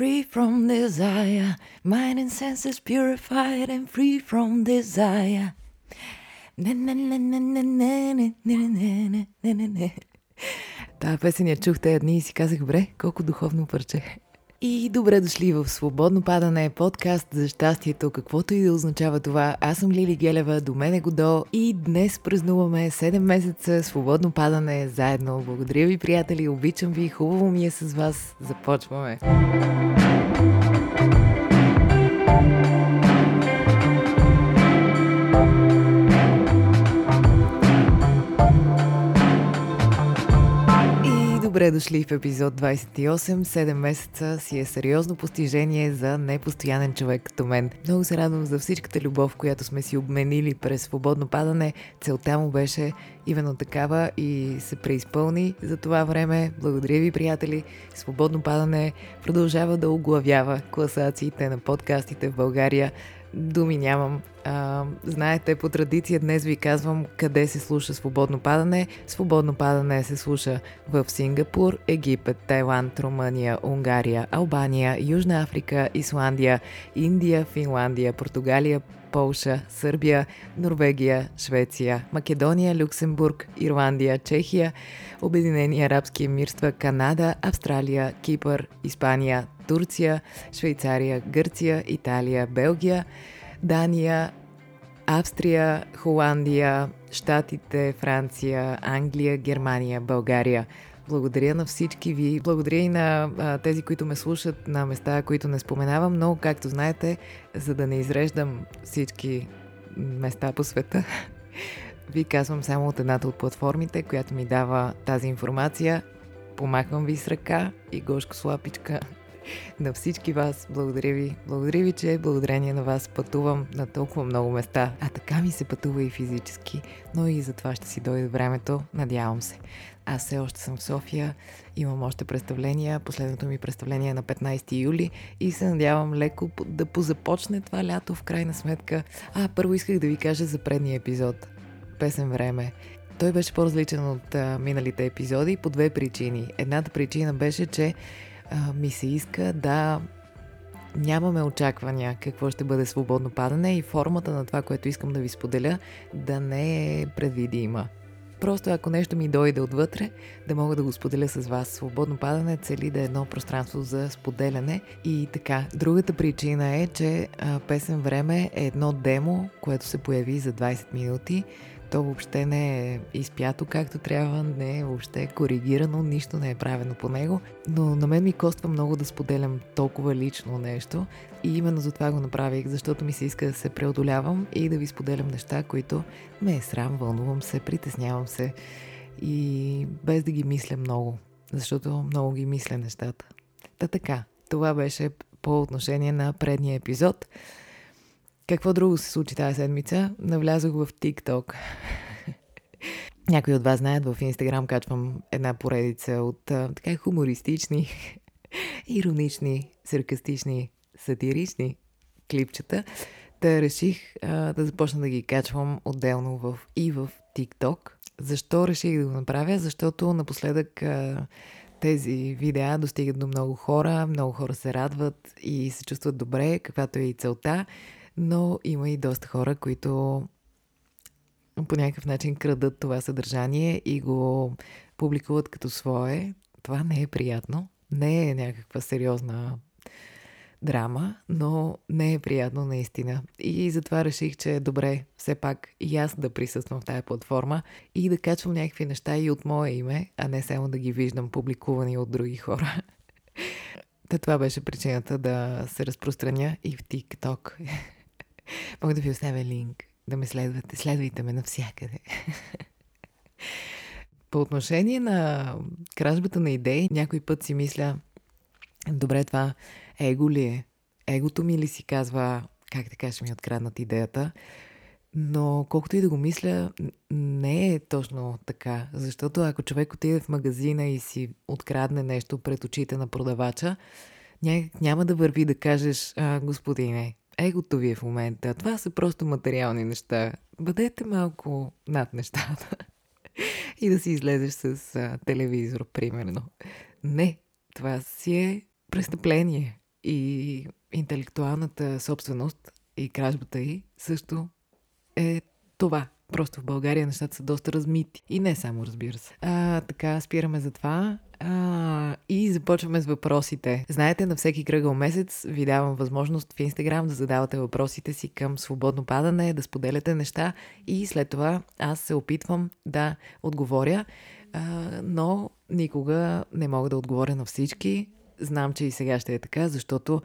free from desire. Mind and senses purified and free from desire. Та песен я чух тези дни и си казах, бре, колко духовно парче. И добре дошли в Свободно падане, подкаст за щастието, каквото и да означава това. Аз съм Лили Гелева, до мен е Годо и днес празнуваме 7 месеца Свободно падане заедно. Благодаря ви, приятели, обичам ви, хубаво ми е с вас. Започваме. Добре дошли в епизод 28. 7 месеца си е сериозно постижение за непостоянен човек като мен. Много се радвам за всичката любов, която сме си обменили през свободно падане. Целта му беше именно такава и се преизпълни за това време. Благодаря ви, приятели. Свободно падане продължава да оглавява класациите на подкастите в България думи нямам. А, знаете, по традиция днес ви казвам къде се слуша свободно падане. Свободно падане се слуша в Сингапур, Египет, Тайланд, Румъния, Унгария, Албания, Южна Африка, Исландия, Индия, Финландия, Португалия, Полша, Сърбия, Норвегия, Швеция, Македония, Люксембург, Ирландия, Чехия, Обединени арабски емирства, Канада, Австралия, Кипър, Испания, Турция, Швейцария, Гърция, Италия, Белгия, Дания, Австрия, Холандия, Штатите, Франция, Англия, Германия, България. Благодаря на всички ви. Благодаря и на а, тези, които ме слушат на места, които не споменавам, но, както знаете, за да не изреждам всички места по света, ви казвам само от едната от платформите, която ми дава тази информация. Помахвам ви с ръка и гошко слапичка на всички вас. Благодаря ви. Благодаря ви, че благодарение на вас пътувам на толкова много места. А така ми се пътува и физически, но и за това ще си дойде времето. Надявам се. Аз все още съм в София, имам още представления. Последното ми представление е на 15 юли и се надявам леко да позапочне това лято в крайна сметка. А, първо исках да ви кажа за предния епизод. Песен време. Той беше по-различен от а, миналите епизоди по две причини. Едната причина беше, че ми се иска да нямаме очаквания какво ще бъде свободно падане и формата на това, което искам да ви споделя, да не е предвидима. Просто ако нещо ми дойде отвътре, да мога да го споделя с вас. Свободно падане цели да е едно пространство за споделяне и така. Другата причина е, че песен време е едно демо, което се появи за 20 минути, то въобще не е изпято както трябва, не е въобще коригирано, нищо не е правено по него, но на мен ми коства много да споделям толкова лично нещо и именно за това го направих, защото ми се иска да се преодолявам и да ви споделям неща, които ме е срам, вълнувам се, притеснявам се и без да ги мисля много, защото много ги мисля нещата. Та така, това беше по отношение на предния епизод. Какво друго се случи тази седмица? Навлязох в TikTok. Някои от вас знаят, в Инстаграм качвам една поредица от а, така хумористични, иронични, саркастични, сатирични клипчета. Та реших а, да започна да ги качвам отделно в, и в TikTok. Защо реших да го направя? Защото напоследък а, тези видеа достигат до много хора, много хора се радват и се чувстват добре, каквато е и целта но има и доста хора, които по някакъв начин крадат това съдържание и го публикуват като свое. Това не е приятно. Не е някаква сериозна драма, но не е приятно наистина. И затова реших, че е добре все пак и аз да присъствам в тази платформа и да качвам някакви неща и от мое име, а не само да ги виждам публикувани от други хора. Та това беше причината да се разпространя и в TikTok. Мога да ви оставя линк да ме следвате. Следвайте ме навсякъде. По отношение на кражбата на идеи, някой път си мисля, добре, това его ли е? Егото ми ли си казва, как така ще ми откраднат идеята? Но колкото и да го мисля, не е точно така. Защото ако човек отиде в магазина и си открадне нещо пред очите на продавача, няма да върви да кажеш, а, господине, егото ви е в момента. Това са просто материални неща. Бъдете малко над нещата. и да си излезеш с а, телевизор, примерно. Не, това си е престъпление. и интелектуалната собственост и кражбата й също е това. Просто в България нещата са доста размити. И не само, разбира се. А, така, спираме за това. А, и започваме с въпросите. Знаете, на всеки кръгъл месец ви давам възможност в Инстаграм да задавате въпросите си към свободно падане, да споделяте неща и след това аз се опитвам да отговоря, а, но никога не мога да отговоря на всички. Знам, че и сега ще е така, защото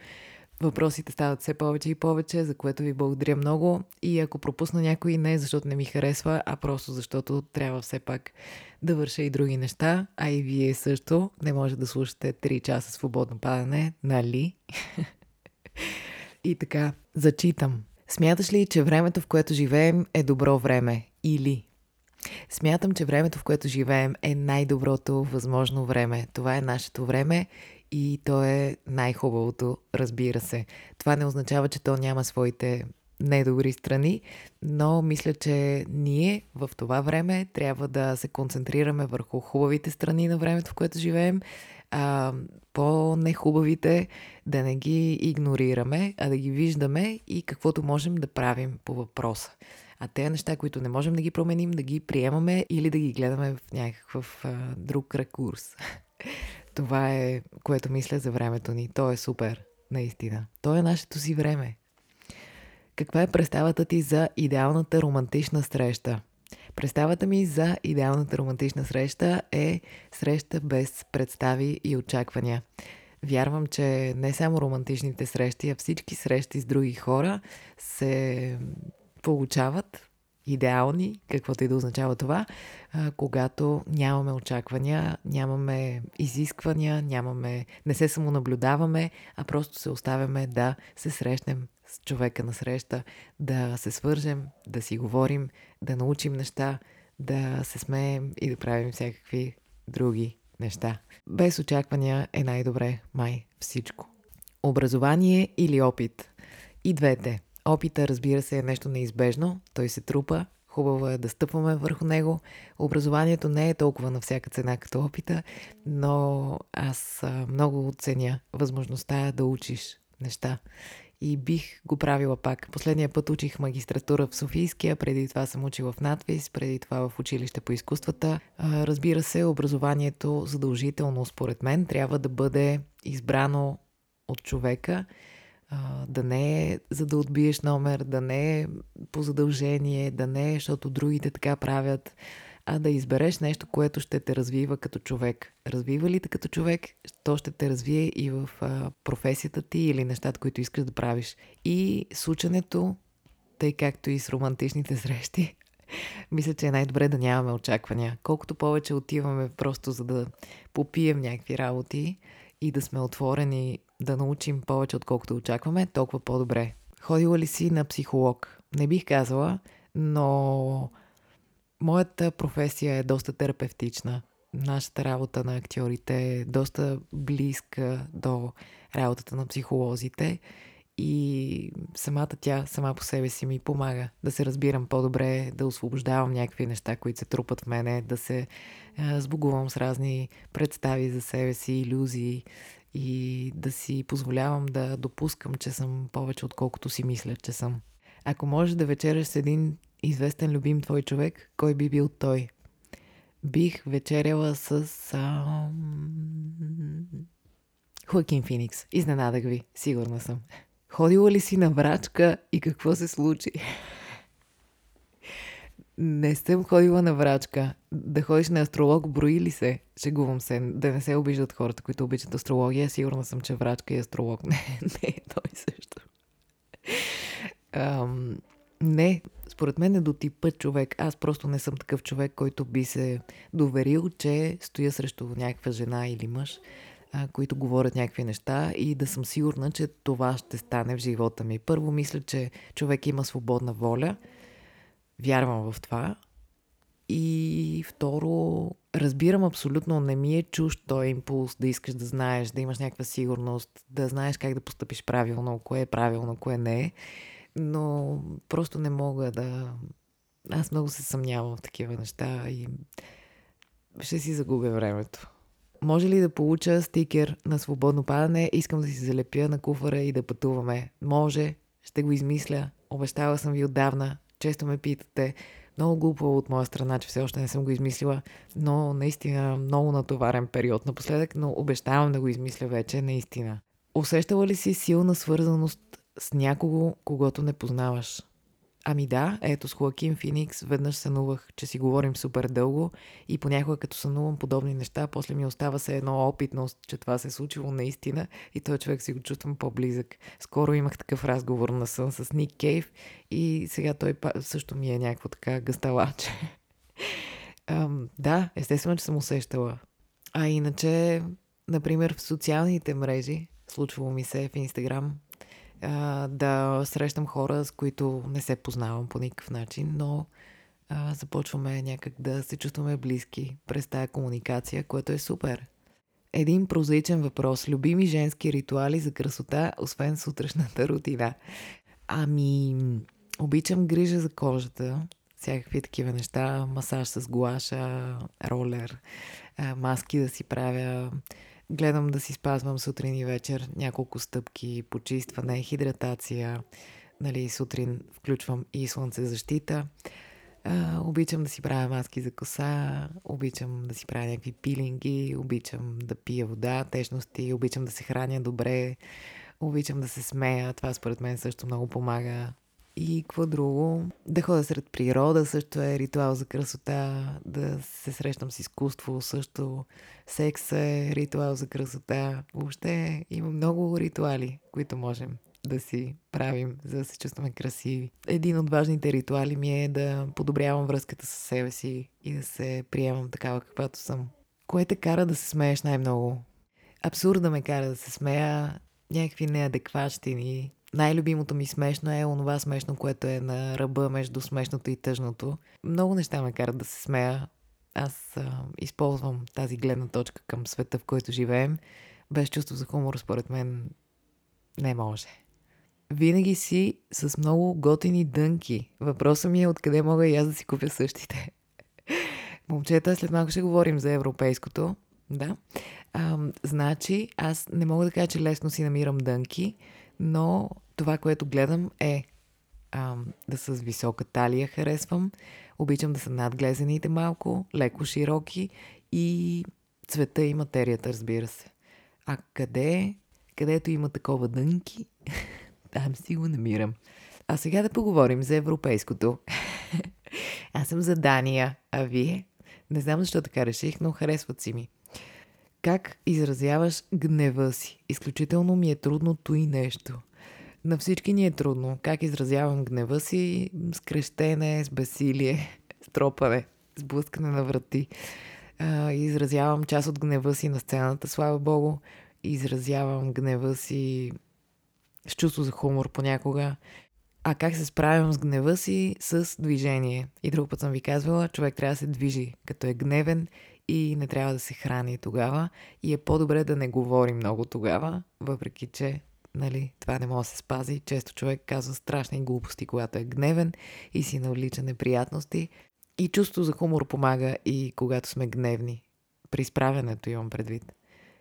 Въпросите стават все повече и повече, за което ви благодаря много. И ако пропусна някой, не защото не ми харесва, а просто защото трябва все пак да върша и други неща, а и вие също. Не може да слушате 3 часа свободно падане, нали? и така, зачитам. Смяташ ли, че времето, в което живеем, е добро време? Или Смятам, че времето, в което живеем, е най-доброто възможно време. Това е нашето време и то е най-хубавото, разбира се. Това не означава, че то няма своите недобри страни, но мисля, че ние в това време трябва да се концентрираме върху хубавите страни на времето, в което живеем, а по-нехубавите да не ги игнорираме, а да ги виждаме и каквото можем да правим по въпроса. А те неща, които не можем да ги променим, да ги приемаме или да ги гледаме в някакъв а, друг ракурс. Това е, което мисля за времето ни. То е супер, наистина. То е нашето си време. Каква е представата ти за идеалната романтична среща? Представата ми за идеалната романтична среща е среща без представи и очаквания. Вярвам, че не само романтичните срещи, а всички срещи с други хора се получават идеални, каквото и да означава това, а, когато нямаме очаквания, нямаме изисквания, нямаме, не се самонаблюдаваме, а просто се оставяме да се срещнем с човека на среща, да се свържем, да си говорим, да научим неща, да се смеем и да правим всякакви други неща. Без очаквания е най-добре, май, всичко. Образование или опит? И двете. Опита, разбира се, е нещо неизбежно. Той се трупа. Хубаво е да стъпваме върху него. Образованието не е толкова на всяка цена като опита, но аз много оценя възможността да учиш неща. И бих го правила пак. Последния път учих магистратура в Софийския, преди това съм учила в надвис, преди това в училище по изкуствата. Разбира се, образованието задължително, според мен, трябва да бъде избрано от човека а, да не е за да отбиеш номер, да не е по задължение, да не е, защото другите така правят, а да избереш нещо, което ще те развива като човек. Развива ли те като човек, то ще те развие и в а, професията ти или нещата, които искаш да правиш. И случането, тъй както и с романтичните срещи, мисля, че е най-добре да нямаме очаквания. Колкото повече отиваме просто за да попием някакви работи и да сме отворени да научим повече, отколкото очакваме, толкова по-добре. Ходила ли си на психолог? Не бих казала, но моята професия е доста терапевтична. Нашата работа на актьорите е доста близка до работата на психолозите и самата тя сама по себе си ми помага да се разбирам по-добре, да освобождавам някакви неща, които се трупат в мене, да се сбогувам с разни представи за себе си, иллюзии и да си позволявам да допускам, че съм повече отколкото си мисля, че съм. Ако можеш да вечеряш с един известен любим твой човек, кой би бил той? Бих вечеряла с... А... Хоакин Феникс. Изненадах ви, сигурна съм. Ходила ли си на врачка и какво се случи? Не съм ходила на врачка. Да ходиш на астролог, брои ли се? Шегувам се. Да не се обиждат хората, които обичат астрология. Сигурна съм, че врачка и астролог не, не е той също. Ам, не, според мен е до типа човек. Аз просто не съм такъв човек, който би се доверил, че стоя срещу някаква жена или мъж, а, които говорят някакви неща и да съм сигурна, че това ще стане в живота ми. Първо мисля, че човек има свободна воля – Вярвам в това. И второ, разбирам абсолютно, не ми е чужд този импулс да искаш да знаеш, да имаш някаква сигурност, да знаеш как да поступиш правилно, кое е правилно, кое не е. Но просто не мога да... Аз много се съмнявам в такива неща и ще си загубя времето. Може ли да получа стикер на свободно падане? Искам да си залепя на куфара и да пътуваме. Може, ще го измисля. Обещала съм ви отдавна. Често ме питате. Много глупо от моя страна, че все още не съм го измислила, но наистина много натоварен период напоследък, но обещавам да го измисля вече, наистина. Усещала ли си силна свързаност с някого, когато не познаваш? Ами да, ето с Хоакин Феникс веднъж сънувах, че си говорим супер дълго и понякога като сънувам подобни неща, после ми остава се едно опитност, че това се е случило наистина и този човек си го чувствам по-близък. Скоро имах такъв разговор на сън с Ник Кейв и сега той също ми е някакво така гъсталаче. Ам, да, естествено, че съм усещала. А иначе, например, в социалните мрежи, случвало ми се в Инстаграм, да срещам хора, с които не се познавам по никакъв начин, но а, започваме някак да се чувстваме близки през тая комуникация, което е супер. Един прозаичен въпрос. Любими женски ритуали за красота, освен сутрешната рутина. Ами, обичам грижа за кожата, всякакви такива неща, масаж с гуаша, ролер, маски да си правя, Гледам да си спазвам сутрин и вечер няколко стъпки, почистване, хидратация. Нали, сутрин включвам и слънцезащита. А, обичам да си правя маски за коса, обичам да си правя някакви пилинги, обичам да пия вода, течности, обичам да се храня добре, обичам да се смея. Това според мен също много помага и какво друго? Да ходя сред природа също е ритуал за красота, да се срещам с изкуство също. Секс е ритуал за красота. Въобще има много ритуали, които можем да си правим, за да се чувстваме красиви. Един от важните ритуали ми е да подобрявам връзката с себе си и да се приемам такава каквато съм. Кое те кара да се смееш най-много? Абсурда ме кара да се смея, някакви неадекващини, най-любимото ми смешно е онова смешно, което е на ръба между смешното и тъжното. Много неща ме карат да се смея. Аз а, използвам тази гледна точка към света, в който живеем. Без чувство за хумор, според мен, не може. Винаги си с много готини дънки. Въпросът ми е откъде мога и аз да си купя същите. Момчета, след малко ще говорим за европейското. Да. А, значи, аз не мога да кажа, че лесно си намирам дънки, но това, което гледам е а, да са с висока талия харесвам. Обичам да са надглезените малко, леко широки и цвета и материята, разбира се. А къде, където има такова дънки, там си го намирам. А сега да поговорим за европейското. Аз съм за Дания, а вие? Не знам защо така реших, но харесват си ми. Как изразяваш гнева си? Изключително ми е трудното и нещо. На всички ни е трудно. Как изразявам гнева си? С крещене, с бесилие, с тропане, с блъскане на врати. Изразявам част от гнева си на сцената, слава богу. Изразявам гнева си с чувство за хумор понякога. А как се справям с гнева си? С движение. И друг път съм ви казвала, човек трябва да се движи, като е гневен и не трябва да се храни тогава. И е по-добре да не говори много тогава, въпреки че нали, това не може да се спази. Често човек казва страшни глупости, когато е гневен и си навлича неприятности. И чувство за хумор помага и когато сме гневни. При справянето имам предвид.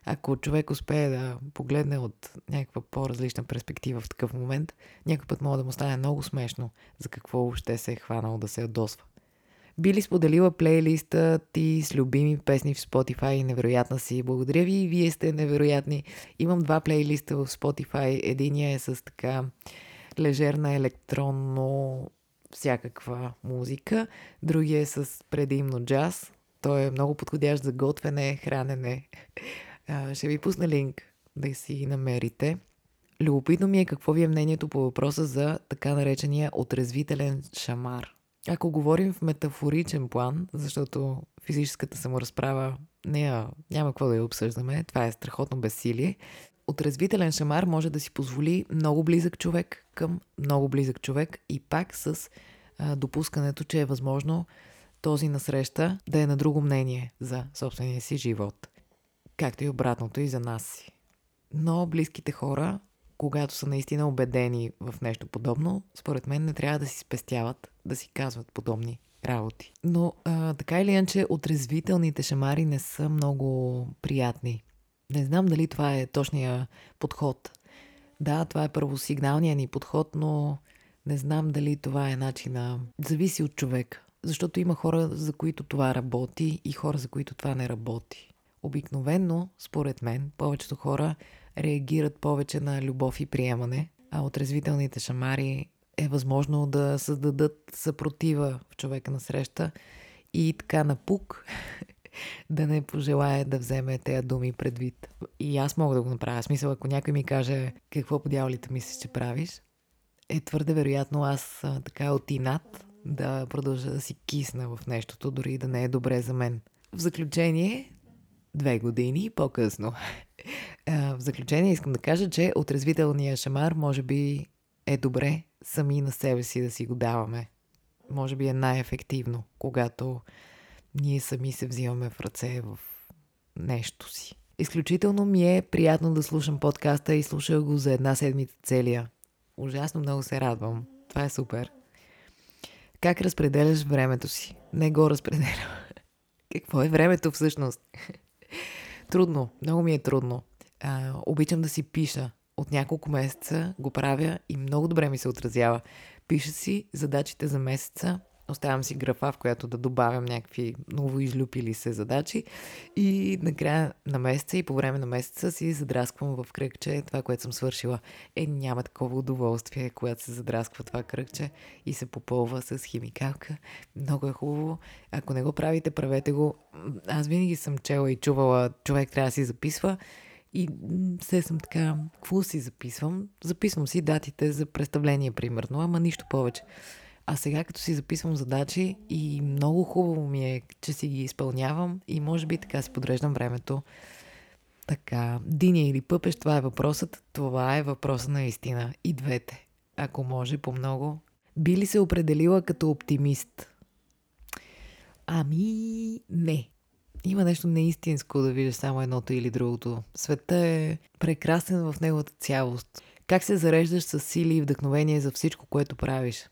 Ако човек успее да погледне от някаква по-различна перспектива в такъв момент, някой път може да му стане много смешно за какво въобще се е хванал да се ядосва. Би ли споделила плейлиста ти с любими песни в Spotify невероятна си? Благодаря ви вие сте невероятни. Имам два плейлиста в Spotify. Единия е с така лежерна електронно всякаква музика. Другия е с предимно джаз. Той е много подходящ за готвене, хранене. Ще ви пусна линк да си намерите. Любопитно ми е какво ви е мнението по въпроса за така наречения отрезвителен шамар. Ако говорим в метафоричен план, защото физическата саморазправа нея, няма какво да я обсъждаме, това е страхотно безсилие, отрезвителен шамар може да си позволи много близък човек към много близък човек и пак с а, допускането, че е възможно този насреща да е на друго мнение за собствения си живот. Както и обратното и за нас си. Но близките хора когато са наистина убедени в нещо подобно, според мен не трябва да си спестяват да си казват подобни работи. Но а, така или иначе, отрезвителните шамари не са много приятни. Не знам дали това е точния подход. Да, това е първосигналният ни подход, но не знам дали това е начина. Зависи от човек. Защото има хора, за които това работи и хора, за които това не работи. Обикновенно, според мен, повечето хора реагират повече на любов и приемане, а отрезвителните шамари е възможно да създадат съпротива в човека на среща и така на пук да не пожелая да вземе тези думи предвид. И аз мога да го направя. Смисъл, ако някой ми каже какво по дяволите мислиш, че правиш, е твърде вероятно аз така от инат да продължа да си кисна в нещото, дори да не е добре за мен. В заключение, две години по-късно. в заключение искам да кажа, че отрезвителният шамар може би е добре сами на себе си да си го даваме. Може би е най-ефективно, когато ние сами се взимаме в ръце в нещо си. Изключително ми е приятно да слушам подкаста и слушах го за една седмица целия. Ужасно много се радвам. Това е супер. Как разпределяш времето си? Не го разпределям. Какво е времето всъщност? Трудно. Много ми е трудно. А, обичам да си пиша. От няколко месеца го правя и много добре ми се отразява. Пиша си задачите за месеца, Оставям си графа, в която да добавям някакви ново излюпили се задачи и накрая на месеца и по време на месеца си задрасквам в кръгче това, което съм свършила. Е, няма такова удоволствие, когато се задрасква това кръгче и се попълва с химикалка. Много е хубаво. Ако не го правите, правете го. Аз винаги съм чела и чувала, човек трябва да си записва. И се съм така, какво си записвам? Записвам си датите за представление, примерно, ама нищо повече. А сега като си записвам задачи и много хубаво ми е, че си ги изпълнявам и може би така си подреждам времето. Така, диня или пъпеш, това е въпросът. Това е въпросът наистина. И двете. Ако може, по-много. Би ли се определила като оптимист? Ами, не. Има нещо неистинско да видиш само едното или другото. Света е прекрасен в неговата цялост. Как се зареждаш с сили и вдъхновение за всичко, което правиш?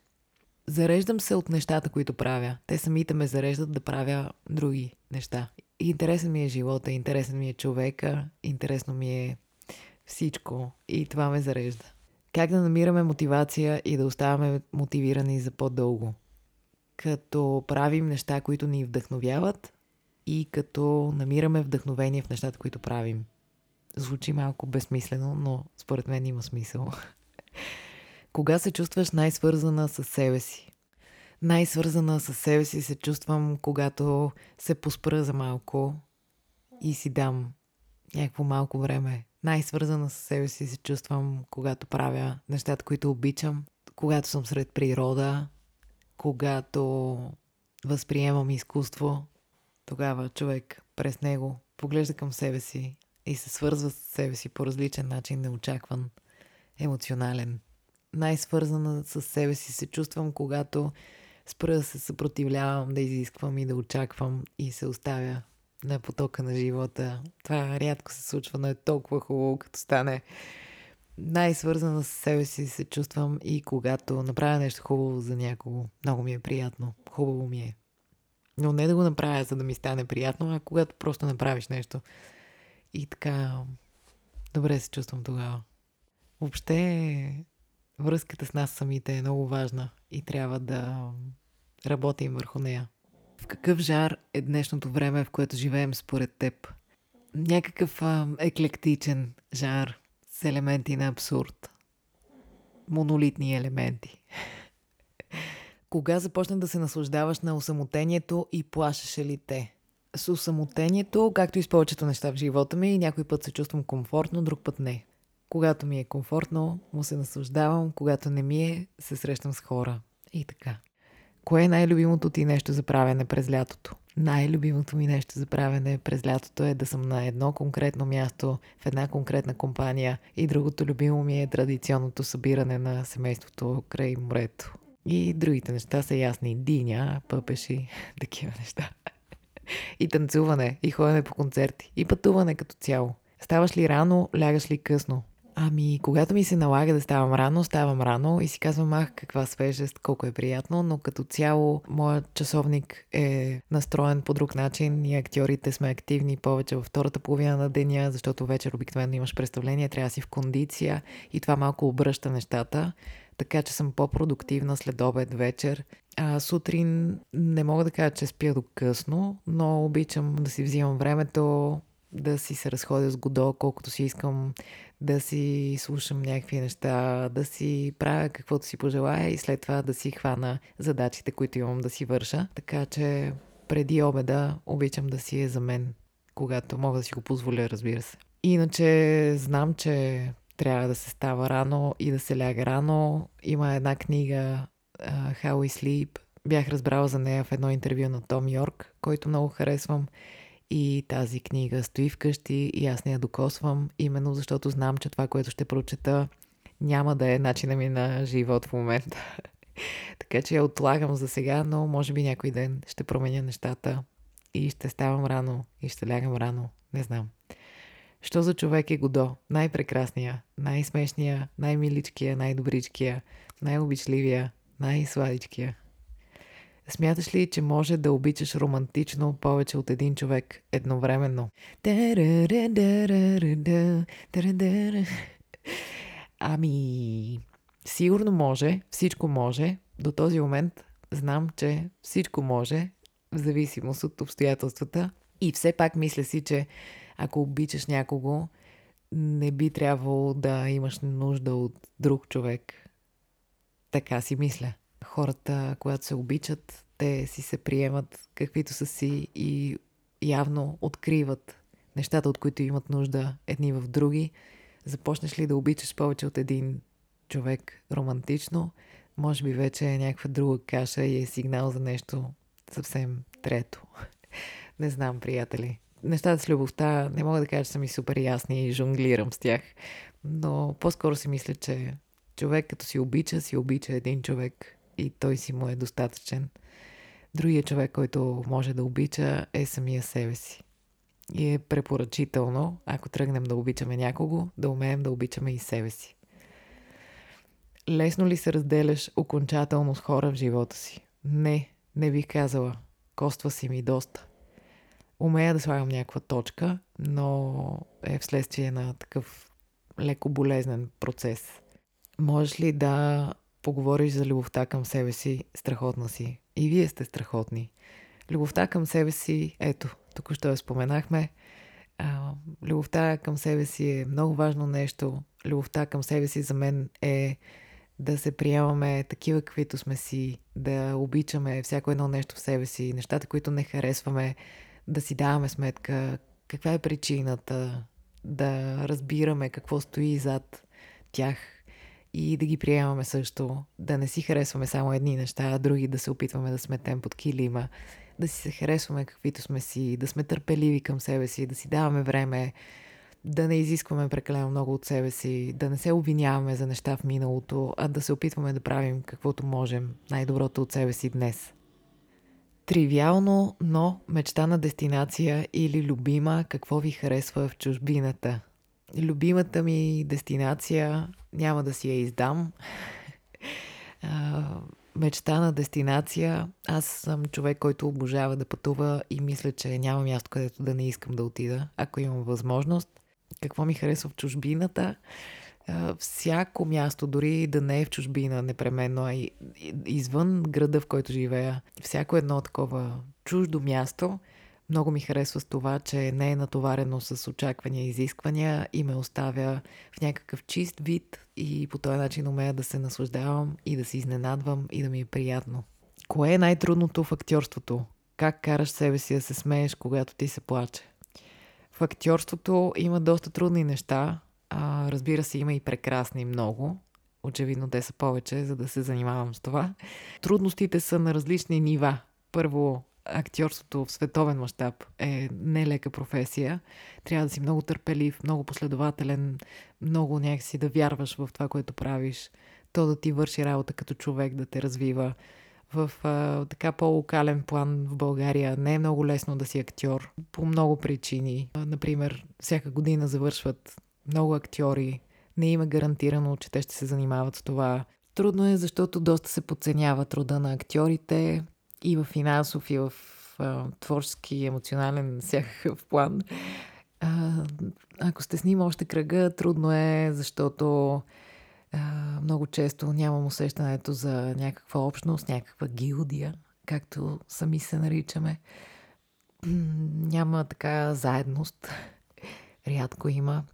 Зареждам се от нещата, които правя. Те самите ме зареждат да правя други неща. Интересен ми е живота, интересен ми е човека, интересно ми е всичко и това ме зарежда. Как да намираме мотивация и да оставаме мотивирани за по-дълго? Като правим неща, които ни вдъхновяват и като намираме вдъхновение в нещата, които правим. Звучи малко безсмислено, но според мен има смисъл. Кога се чувстваш най-свързана с себе си? Най-свързана с себе си се чувствам, когато се поспра за малко и си дам някакво малко време. Най-свързана с себе си се чувствам, когато правя нещата, които обичам, когато съм сред природа, когато възприемам изкуство, тогава човек през него поглежда към себе си и се свързва с себе си по различен начин, неочакван, емоционален най-свързана с себе си се чувствам, когато спра да се съпротивлявам, да изисквам и да очаквам и се оставя на потока на живота. Това рядко се случва, но е толкова хубаво, като стане. Най-свързана с себе си се чувствам и когато направя нещо хубаво за някого. Много ми е приятно. Хубаво ми е. Но не да го направя, за да ми стане приятно, а когато просто направиш нещо. И така, добре се чувствам тогава. Въобще, връзката с нас самите е много важна и трябва да работим върху нея. В какъв жар е днешното време, в което живеем според теб? Някакъв а, еклектичен жар с елементи на абсурд. Монолитни елементи. Кога започна да се наслаждаваш на осамотението и плашеше ли те? С осамотението, както и с повечето неща в живота ми, някой път се чувствам комфортно, друг път не. Когато ми е комфортно, му се наслаждавам, когато не ми е, се срещам с хора. И така. Кое е най-любимото ти нещо за правене през лятото? Най-любимото ми нещо за правене през лятото е да съм на едно конкретно място, в една конкретна компания и другото любимо ми е традиционното събиране на семейството край морето. И другите неща са ясни. Диня, пъпеши, такива неща. И танцуване, и ходене по концерти, и пътуване като цяло. Ставаш ли рано, лягаш ли късно? Ами, когато ми се налага да ставам рано, ставам рано и си казвам, ах, каква свежест, колко е приятно, но като цяло моят часовник е настроен по друг начин. Ние актьорите сме активни повече във втората половина на деня, защото вечер обикновено имаш представление, трябва да си в кондиция и това малко обръща нещата така че съм по-продуктивна след обед вечер. А, сутрин не мога да кажа, че спя до късно, но обичам да си взимам времето, да си се разходя с Годо, колкото си искам, да си слушам някакви неща, да си правя каквото си пожелая и след това да си хвана задачите, които имам да си върша. Така че преди обеда обичам да си е за мен, когато мога да си го позволя, разбира се. Иначе знам, че трябва да се става рано и да се ляга рано. Има една книга How We Sleep. Бях разбрала за нея в едно интервю на Том Йорк, който много харесвам. И тази книга стои вкъщи и аз не я докосвам, именно защото знам, че това, което ще прочета, няма да е начина ми на живот в момента. така че я отлагам за сега, но може би някой ден ще променя нещата и ще ставам рано и ще лягам рано. Не знам. Що за човек е Годо? Най-прекрасния, най-смешния, най-миличкия, най-добричкия, най-обичливия, най-сладичкия. Смяташ ли, че може да обичаш романтично повече от един човек едновременно? Ами, сигурно може, всичко може. До този момент знам, че всичко може, в зависимост от обстоятелствата. И все пак мисля си, че ако обичаш някого, не би трябвало да имаш нужда от друг човек. Така си мисля. Хората, когато се обичат, те си се приемат каквито са си и явно откриват нещата, от които имат нужда едни в други. Започнеш ли да обичаш повече от един човек романтично, може би вече е някаква друга каша и е сигнал за нещо съвсем трето. Не знам, приятели нещата с любовта не мога да кажа, че са ми супер ясни и жонглирам с тях, но по-скоро си мисля, че човек като си обича, си обича един човек и той си му е достатъчен. Другия човек, който може да обича, е самия себе си. И е препоръчително, ако тръгнем да обичаме някого, да умеем да обичаме и себе си. Лесно ли се разделяш окончателно с хора в живота си? Не, не бих казала. Коства си ми доста умея да слагам някаква точка, но е вследствие на такъв леко болезнен процес. Можеш ли да поговориш за любовта към себе си? Страхотна си. И вие сте страхотни. Любовта към себе си, ето, тук що я споменахме, а, любовта към себе си е много важно нещо. Любовта към себе си за мен е да се приемаме такива, каквито сме си, да обичаме всяко едно нещо в себе си, нещата, които не харесваме, да си даваме сметка каква е причината, да разбираме какво стои зад тях и да ги приемаме също, да не си харесваме само едни неща, а други да се опитваме да сметем под килима, да си се харесваме каквито сме си, да сме търпеливи към себе си, да си даваме време, да не изискваме прекалено много от себе си, да не се обвиняваме за неща в миналото, а да се опитваме да правим каквото можем, най-доброто от себе си днес. Тривиално, но мечта на дестинация или любима, какво ви харесва в чужбината? Любимата ми дестинация, няма да си я издам. мечта на дестинация. Аз съм човек, който обожава да пътува и мисля, че няма място, където да не искам да отида, ако имам възможност. Какво ми харесва в чужбината? всяко място, дори да не е в чужбина непременно, а извън града, в който живея, всяко едно такова чуждо място, много ми харесва с това, че не е натоварено с очаквания и изисквания и ме оставя в някакъв чист вид и по този начин умея да се наслаждавам и да се изненадвам и да ми е приятно. Кое е най-трудното в актьорството? Как караш себе си да се смееш, когато ти се плаче? В актьорството има доста трудни неща, а, разбира се, има и прекрасни много. Очевидно те са повече, за да се занимавам с това. Трудностите са на различни нива. Първо, актьорството в световен мащаб е нелека професия. Трябва да си много търпелив, много последователен, много някакси да вярваш в това, което правиш. То да ти върши работа като човек, да те развива. В а, така по-локален план в България не е много лесно да си актьор по много причини. Например, всяка година завършват много актьори, Не има гарантирано, че те ще се занимават с това. Трудно е, защото доста се подценява труда на актьорите и в финансов, и в а, творчески, емоционален, всякакъв план. А, ако сте с ним още кръга, трудно е, защото а, много често нямам усещането за някаква общност, някаква гилдия, както сами се наричаме. Няма така заедност. Рядко има.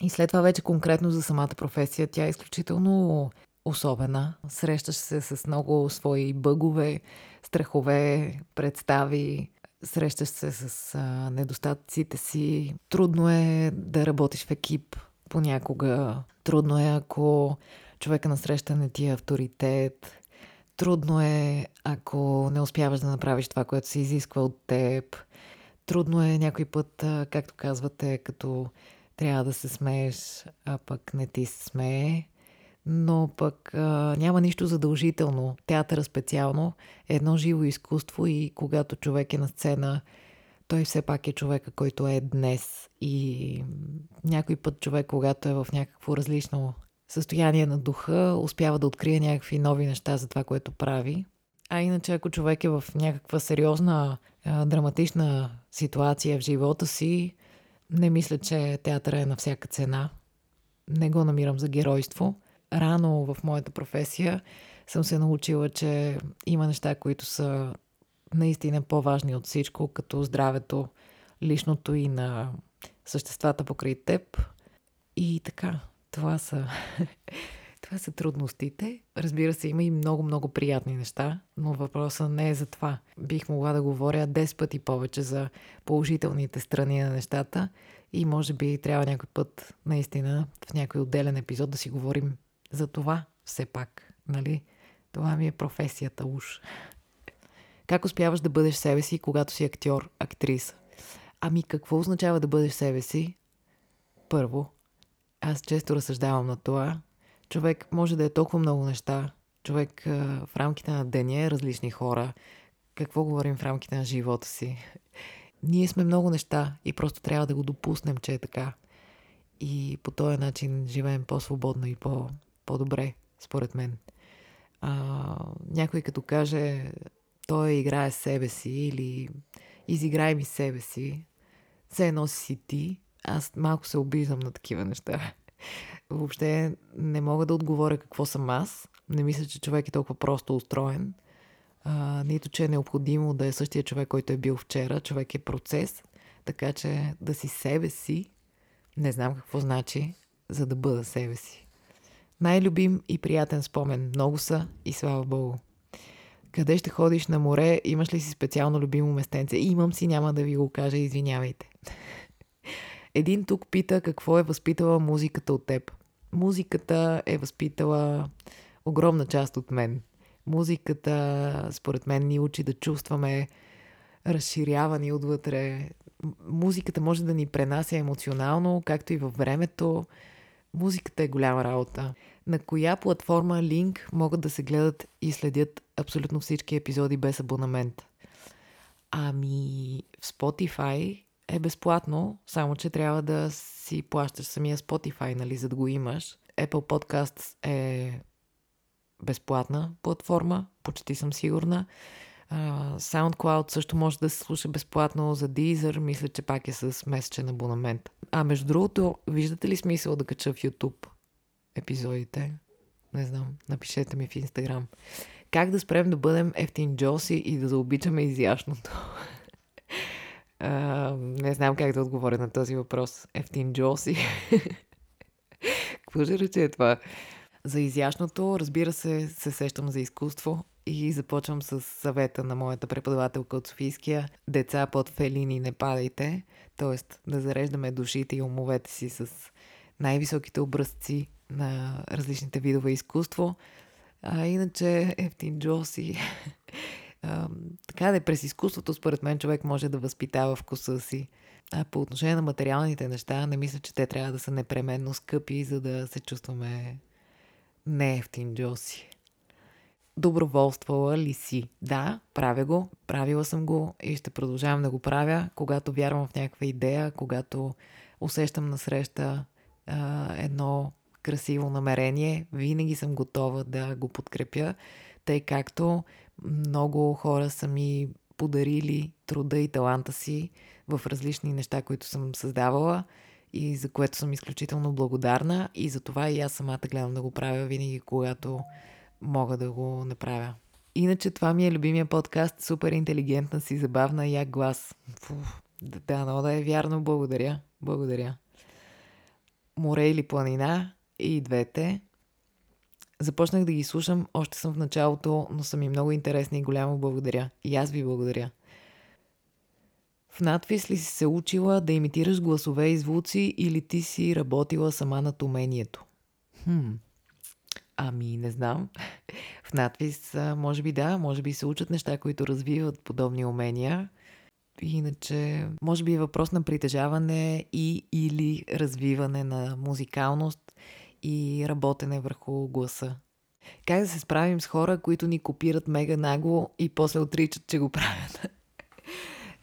И след това вече конкретно за самата професия, тя е изключително особена. Срещаш се с много свои бъгове, страхове, представи, срещаш се с а, недостатъците си. Трудно е да работиш в екип понякога. Трудно е, ако човека на среща не ти е авторитет. Трудно е, ако не успяваш да направиш това, което се изисква от теб. Трудно е някой път, както казвате, като трябва да се смееш, а пък не ти се смее. Но пък а, няма нищо задължително. Театъра специално е едно живо изкуство и когато човек е на сцена, той все пак е човека, който е днес. И някой път човек, когато е в някакво различно състояние на духа, успява да открие някакви нови неща за това, което прави. А иначе, ако човек е в някаква сериозна, а, драматична ситуация в живота си, не мисля, че театъра е на всяка цена. Не го намирам за геройство. Рано в моята професия съм се научила, че има неща, които са наистина по-важни от всичко, като здравето, личното и на съществата покрай теб. И така, това са, това са трудностите. Разбира се, има и много-много приятни неща, но въпросът не е за това. Бих могла да говоря 10 пъти повече за положителните страни на нещата и може би трябва някой път, наистина, в някой отделен епизод да си говорим за това все пак. Нали? Това ми е професията уж. Как успяваш да бъдеш себе си, когато си актьор, актриса? Ами какво означава да бъдеш себе си? Първо, аз често разсъждавам на това. Човек може да е толкова много неща. Човек в рамките на деня е различни хора. Какво говорим в рамките на живота си? Ние сме много неща и просто трябва да го допуснем, че е така. И по този начин живеем по-свободно и по- по-добре, според мен. А, някой като каже, той играе себе си или изиграй ми себе си, все едно си ти, аз малко се обиждам на такива неща. Въобще не мога да отговоря какво съм аз. Не мисля, че човек е толкова просто устроен. А, нито, че е необходимо да е същия човек, който е бил вчера. Човек е процес. Така че да си себе си, не знам какво значи, за да бъда себе си. Най-любим и приятен спомен. Много са и слава Богу. Къде ще ходиш на море? Имаш ли си специално любимо местенце? Имам си, няма да ви го кажа, извинявайте. Един тук пита какво е възпитала музиката от теб. Музиката е възпитала огромна част от мен. Музиката, според мен, ни учи да чувстваме разширявани отвътре. Музиката може да ни пренася емоционално, както и във времето. Музиката е голяма работа. На коя платформа линк могат да се гледат и следят абсолютно всички епизоди без абонамент? Ами, в Spotify е безплатно, само че трябва да си плащаш самия Spotify, нали, за да го имаш. Apple Podcasts е безплатна платформа, почти съм сигурна. Uh, SoundCloud също може да се слуша безплатно за Deezer, мисля, че пак е с месечен абонамент. А между другото, виждате ли смисъл да кача в YouTube епизодите? Не знам, напишете ми в Instagram. Как да спрем да бъдем ефтин джоси и да заобичаме изящното? Uh, не знам как да отговоря на този въпрос. Ефтин Джоси. Какво ще рече това? За изящното, разбира се, се сещам за изкуство и започвам с съвета на моята преподавателка от Софийския. Деца под фелини не падайте, т.е. да зареждаме душите и умовете си с най-високите образци на различните видове изкуство. А иначе Ефтин Джоси така да е, през изкуството, според мен, човек може да възпитава вкуса си. А по отношение на материалните неща, не мисля, че те трябва да са непременно скъпи, за да се чувстваме не ефтин Джоси. Доброволствала ли си? Да, правя го, правила съм го и ще продължавам да го правя, когато вярвам в някаква идея, когато усещам насреща, а, едно красиво намерение, винаги съм готова да го подкрепя, тъй както много хора са ми подарили труда и таланта си в различни неща, които съм създавала и за което съм изключително благодарна. И за това и аз самата гледам да го правя винаги, когато мога да го направя. Иначе това ми е любимия подкаст, супер интелигентна си, забавна як глас. Фу, да, но да е вярно, благодаря. Благодаря. Море или планина и двете. Започнах да ги слушам, още съм в началото, но са ми много интересни и голямо благодаря. И аз ви благодаря. В надвис ли си се учила да имитираш гласове и звуци или ти си работила сама над умението? Хм. Ами, не знам. В надвис, може би да, може би се учат неща, които развиват подобни умения. Иначе, може би е въпрос на притежаване и или развиване на музикалност и работене върху гласа. Как да се справим с хора, които ни копират мега нагло и после отричат, че го правят?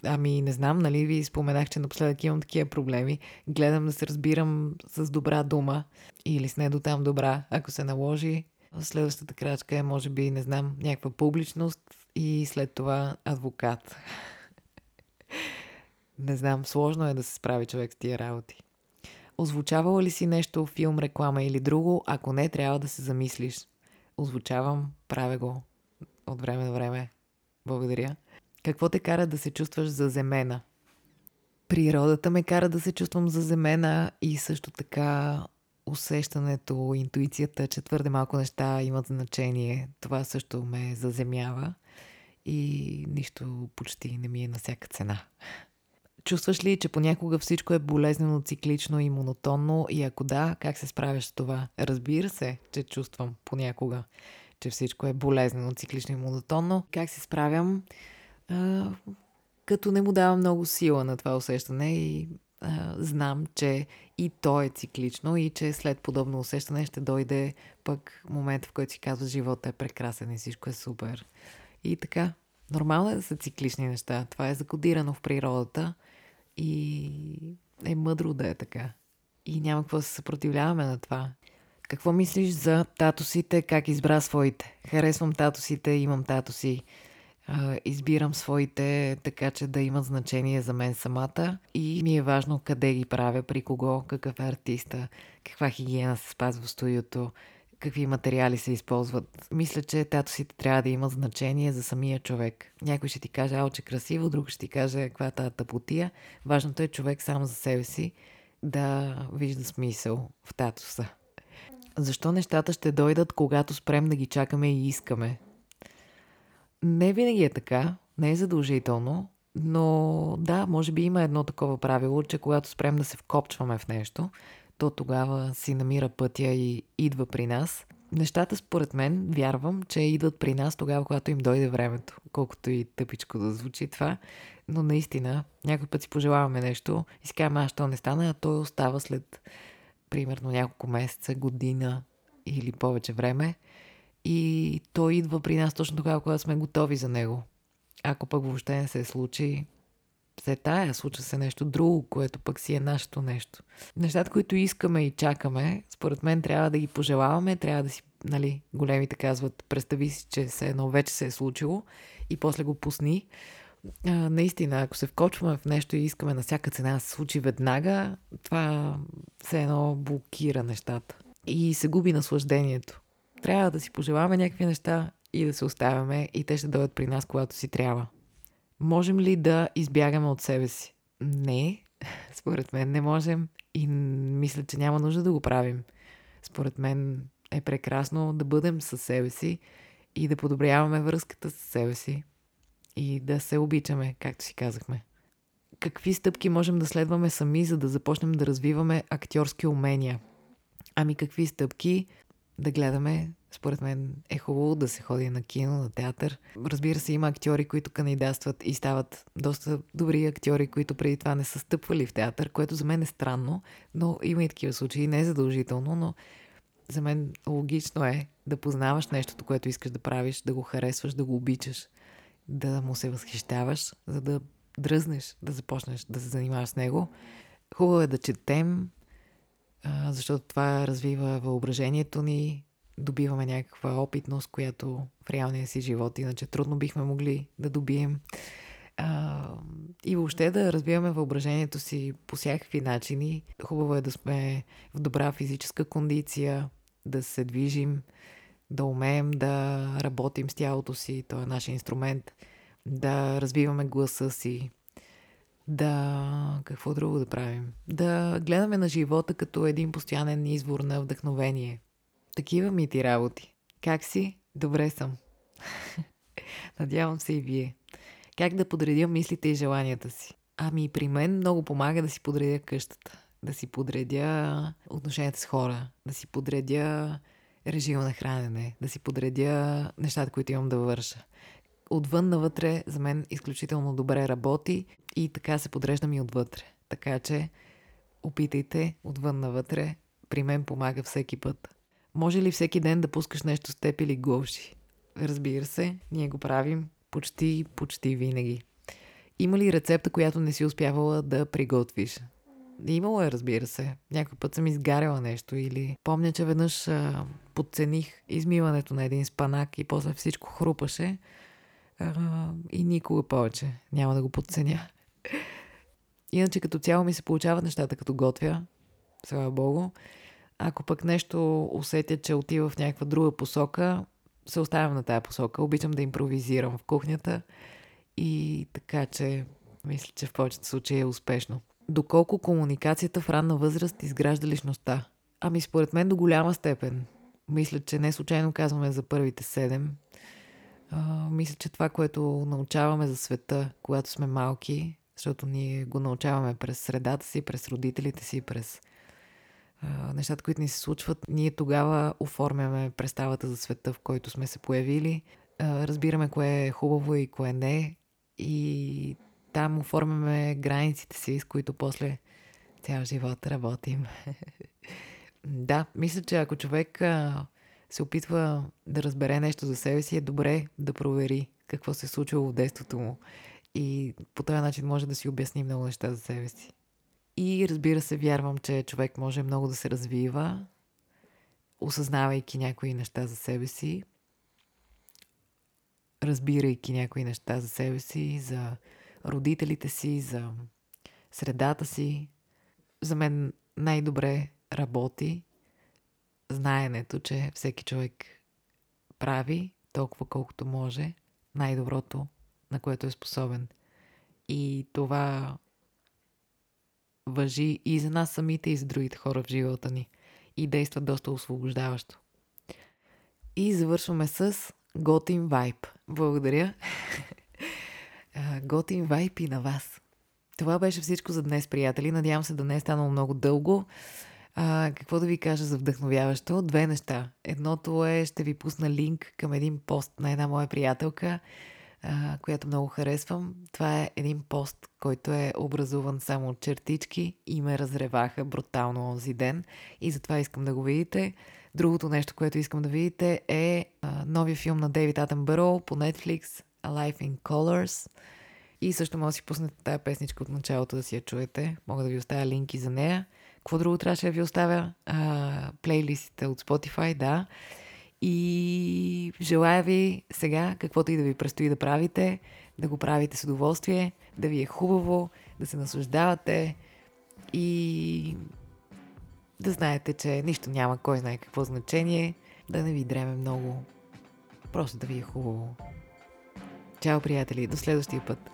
Ами, не знам, нали ви споменах, че напоследък имам такива проблеми. Гледам да се разбирам с добра дума или с не до там добра, ако се наложи. Следващата крачка е, може би, не знам, някаква публичност и след това адвокат. не знам, сложно е да се справи човек с тия работи. Озвучавала ли си нещо, филм, реклама или друго? Ако не, трябва да се замислиш. Озвучавам, правя го от време на време. Благодаря. Какво те кара да се чувстваш заземена? Природата ме кара да се чувствам заземена и също така усещането, интуицията, че твърде малко неща имат значение. Това също ме заземява и нищо почти не ми е на всяка цена. Чувстваш ли, че понякога всичко е болезнено, циклично и монотонно? И ако да, как се справяш с това? Разбира се, че чувствам понякога, че всичко е болезнено, циклично и монотонно. Как се справям? Като не му давам много сила на това усещане и а, знам, че и то е циклично и че след подобно усещане ще дойде пък момент, в който си казва живота е прекрасен и всичко е супер. И така, нормално е да са циклични неща. Това е закодирано в природата и е мъдро да е така. И няма какво да се съпротивляваме на това. Какво мислиш за татусите, как избра своите? Харесвам татусите, имам татуси. Избирам своите така, че да имат значение за мен самата и ми е важно къде ги правя, при кого, какъв е артиста, каква хигиена се спазва в студиото, какви материали се използват. Мисля, че татусите трябва да имат значение за самия човек. Някой ще ти каже, ало, че красиво, друг ще ти каже, каква е тази тъпотия. Важното е човек сам за себе си да вижда смисъл в татуса. Защо нещата ще дойдат, когато спрем да ги чакаме и искаме? Не винаги е така, не е задължително, но да, може би има едно такова правило, че когато спрем да се вкопчваме в нещо, то тогава си намира пътя и идва при нас. Нещата, според мен, вярвам, че идват при нас тогава, когато им дойде времето. Колкото и тъпичко да звучи това. Но наистина, някой път си пожелаваме нещо и си казваме, а, що не стана, а той остава след примерно няколко месеца, година или повече време. И той идва при нас точно тогава, когато сме готови за него. Ако пък въобще не се случи, се тая, случва се нещо друго, което пък си е нашето нещо. Нещата, които искаме и чакаме, според мен трябва да ги пожелаваме, трябва да си, нали, големите казват, представи си, че се едно вече се е случило и после го пусни. А, наистина, ако се вкочваме в нещо и искаме на всяка цена да се случи веднага, това все едно блокира нещата. И се губи наслаждението. Трябва да си пожелаваме някакви неща и да се оставяме и те ще дойдат при нас, когато си трябва. Можем ли да избягаме от себе си? Не, според мен не можем и мисля, че няма нужда да го правим. Според мен е прекрасно да бъдем със себе си и да подобряваме връзката с себе си и да се обичаме, както си казахме. Какви стъпки можем да следваме сами, за да започнем да развиваме актьорски умения? Ами какви стъпки? да гледаме. Според мен е хубаво да се ходи на кино, на театър. Разбира се, има актьори, които кандидатстват и стават доста добри актьори, които преди това не са стъпвали в театър, което за мен е странно, но има и такива случаи. Не е задължително, но за мен логично е да познаваш нещото, което искаш да правиш, да го харесваш, да го обичаш, да му се възхищаваш, за да дръзнеш да започнеш да се занимаваш с него. Хубаво е да четем, защото това развива въображението ни, добиваме някаква опитност, която в реалния си живот иначе трудно бихме могли да добием. А, и въобще да развиваме въображението си по всякакви начини. Хубаво е да сме в добра физическа кондиция, да се движим, да умеем да работим с тялото си, то е наш инструмент, да развиваме гласа си, да... какво друго да правим? Да гледаме на живота като един постоянен извор на вдъхновение. Такива ми ти работи. Как си? Добре съм. Надявам се и вие. Как да подредя мислите и желанията си? Ами при мен много помага да си подредя къщата. Да си подредя отношенията с хора. Да си подредя режима на хранене. Да си подредя нещата, които имам да върша. Отвън навътре за мен изключително добре работи и така се подреждам и отвътре. Така че опитайте отвън навътре. При мен помага всеки път. Може ли всеки ден да пускаш нещо с теб или гоши? Разбира се, ние го правим почти, почти винаги. Има ли рецепта, която не си успявала да приготвиш? Имало е, разбира се. Някой път съм изгаряла нещо или помня, че веднъж а, подцених измиването на един спанак и после всичко хрупаше а, и никога повече няма да го подценя. Иначе като цяло ми се получават нещата като готвя, слава богу. Ако пък нещо усетя, че отива в някаква друга посока, се оставям на тая посока. Обичам да импровизирам в кухнята и така, че мисля, че в повечето случаи е успешно. Доколко комуникацията в ранна възраст изгражда личността? Ами според мен до голяма степен. Мисля, че не случайно казваме за първите седем. А, мисля, че това, което научаваме за света, когато сме малки, защото ние го научаваме през средата си, през родителите си, през нещата, които ни се случват, ние тогава оформяме представата за света, в който сме се появили, разбираме кое е хубаво и кое не и там оформяме границите си, с които после цял живот работим. да, мисля, че ако човек се опитва да разбере нещо за себе си, е добре да провери какво се е случило в детството му. И по този начин може да си обясни много неща за себе си. И разбира се, вярвам, че човек може много да се развива, осъзнавайки някои неща за себе си, разбирайки някои неща за себе си, за родителите си, за средата си. За мен най-добре работи знаенето, че всеки човек прави толкова колкото може най-доброто, на което е способен. И това въжи и за нас самите, и за другите хора в живота ни. И действа доста освобождаващо. И завършваме с готин вайб. Благодаря. готин вайб и на вас. Това беше всичко за днес, приятели. Надявам се да не е станало много дълго. А, какво да ви кажа за вдъхновяващо? Две неща. Едното е, ще ви пусна линк към един пост на една моя приятелка, която много харесвам. Това е един пост, който е образуван само от чертички и ме разреваха брутално онзи ден и затова искам да го видите. Другото нещо, което искам да видите е новия филм на Дейвид Атенбъро по Netflix Life in Colors. И също може да си пуснете тази песничка от началото да си я чуете. Мога да ви оставя линки за нея. Какво друго трябваше да ви оставя? А, плейлистите от Spotify, да. И желая ви сега, каквото и да ви предстои да правите, да го правите с удоволствие, да ви е хубаво, да се наслаждавате и да знаете, че нищо няма кой знае какво значение, да не ви дреме много, просто да ви е хубаво. Чао, приятели, до следващия път.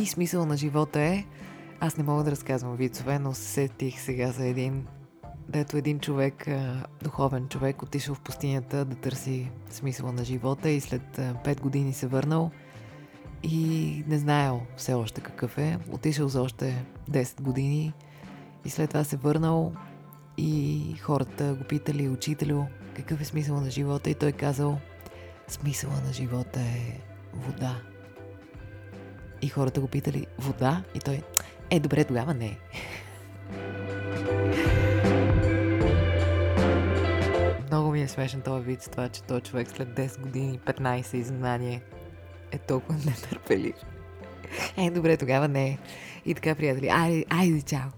И смисъл на живота е, аз не мога да разказвам вицове, но сетих сега за един дето един човек, духовен човек, отишъл в пустинята да търси смисъла на живота и след 5 години се върнал и не знаел все още какъв е. Отишъл за още 10 години и след това се върнал и хората го питали, учителю, какъв е смисъл на живота и той казал, смисъла на живота е вода. И хората го питали, вода? И той, е, добре, тогава не. Ми е смешен този вид с това, че този човек след 10 години, 15 изгнание е толкова нетърпелив. Е, добре, тогава не. И така, приятели, айде, айде, чао.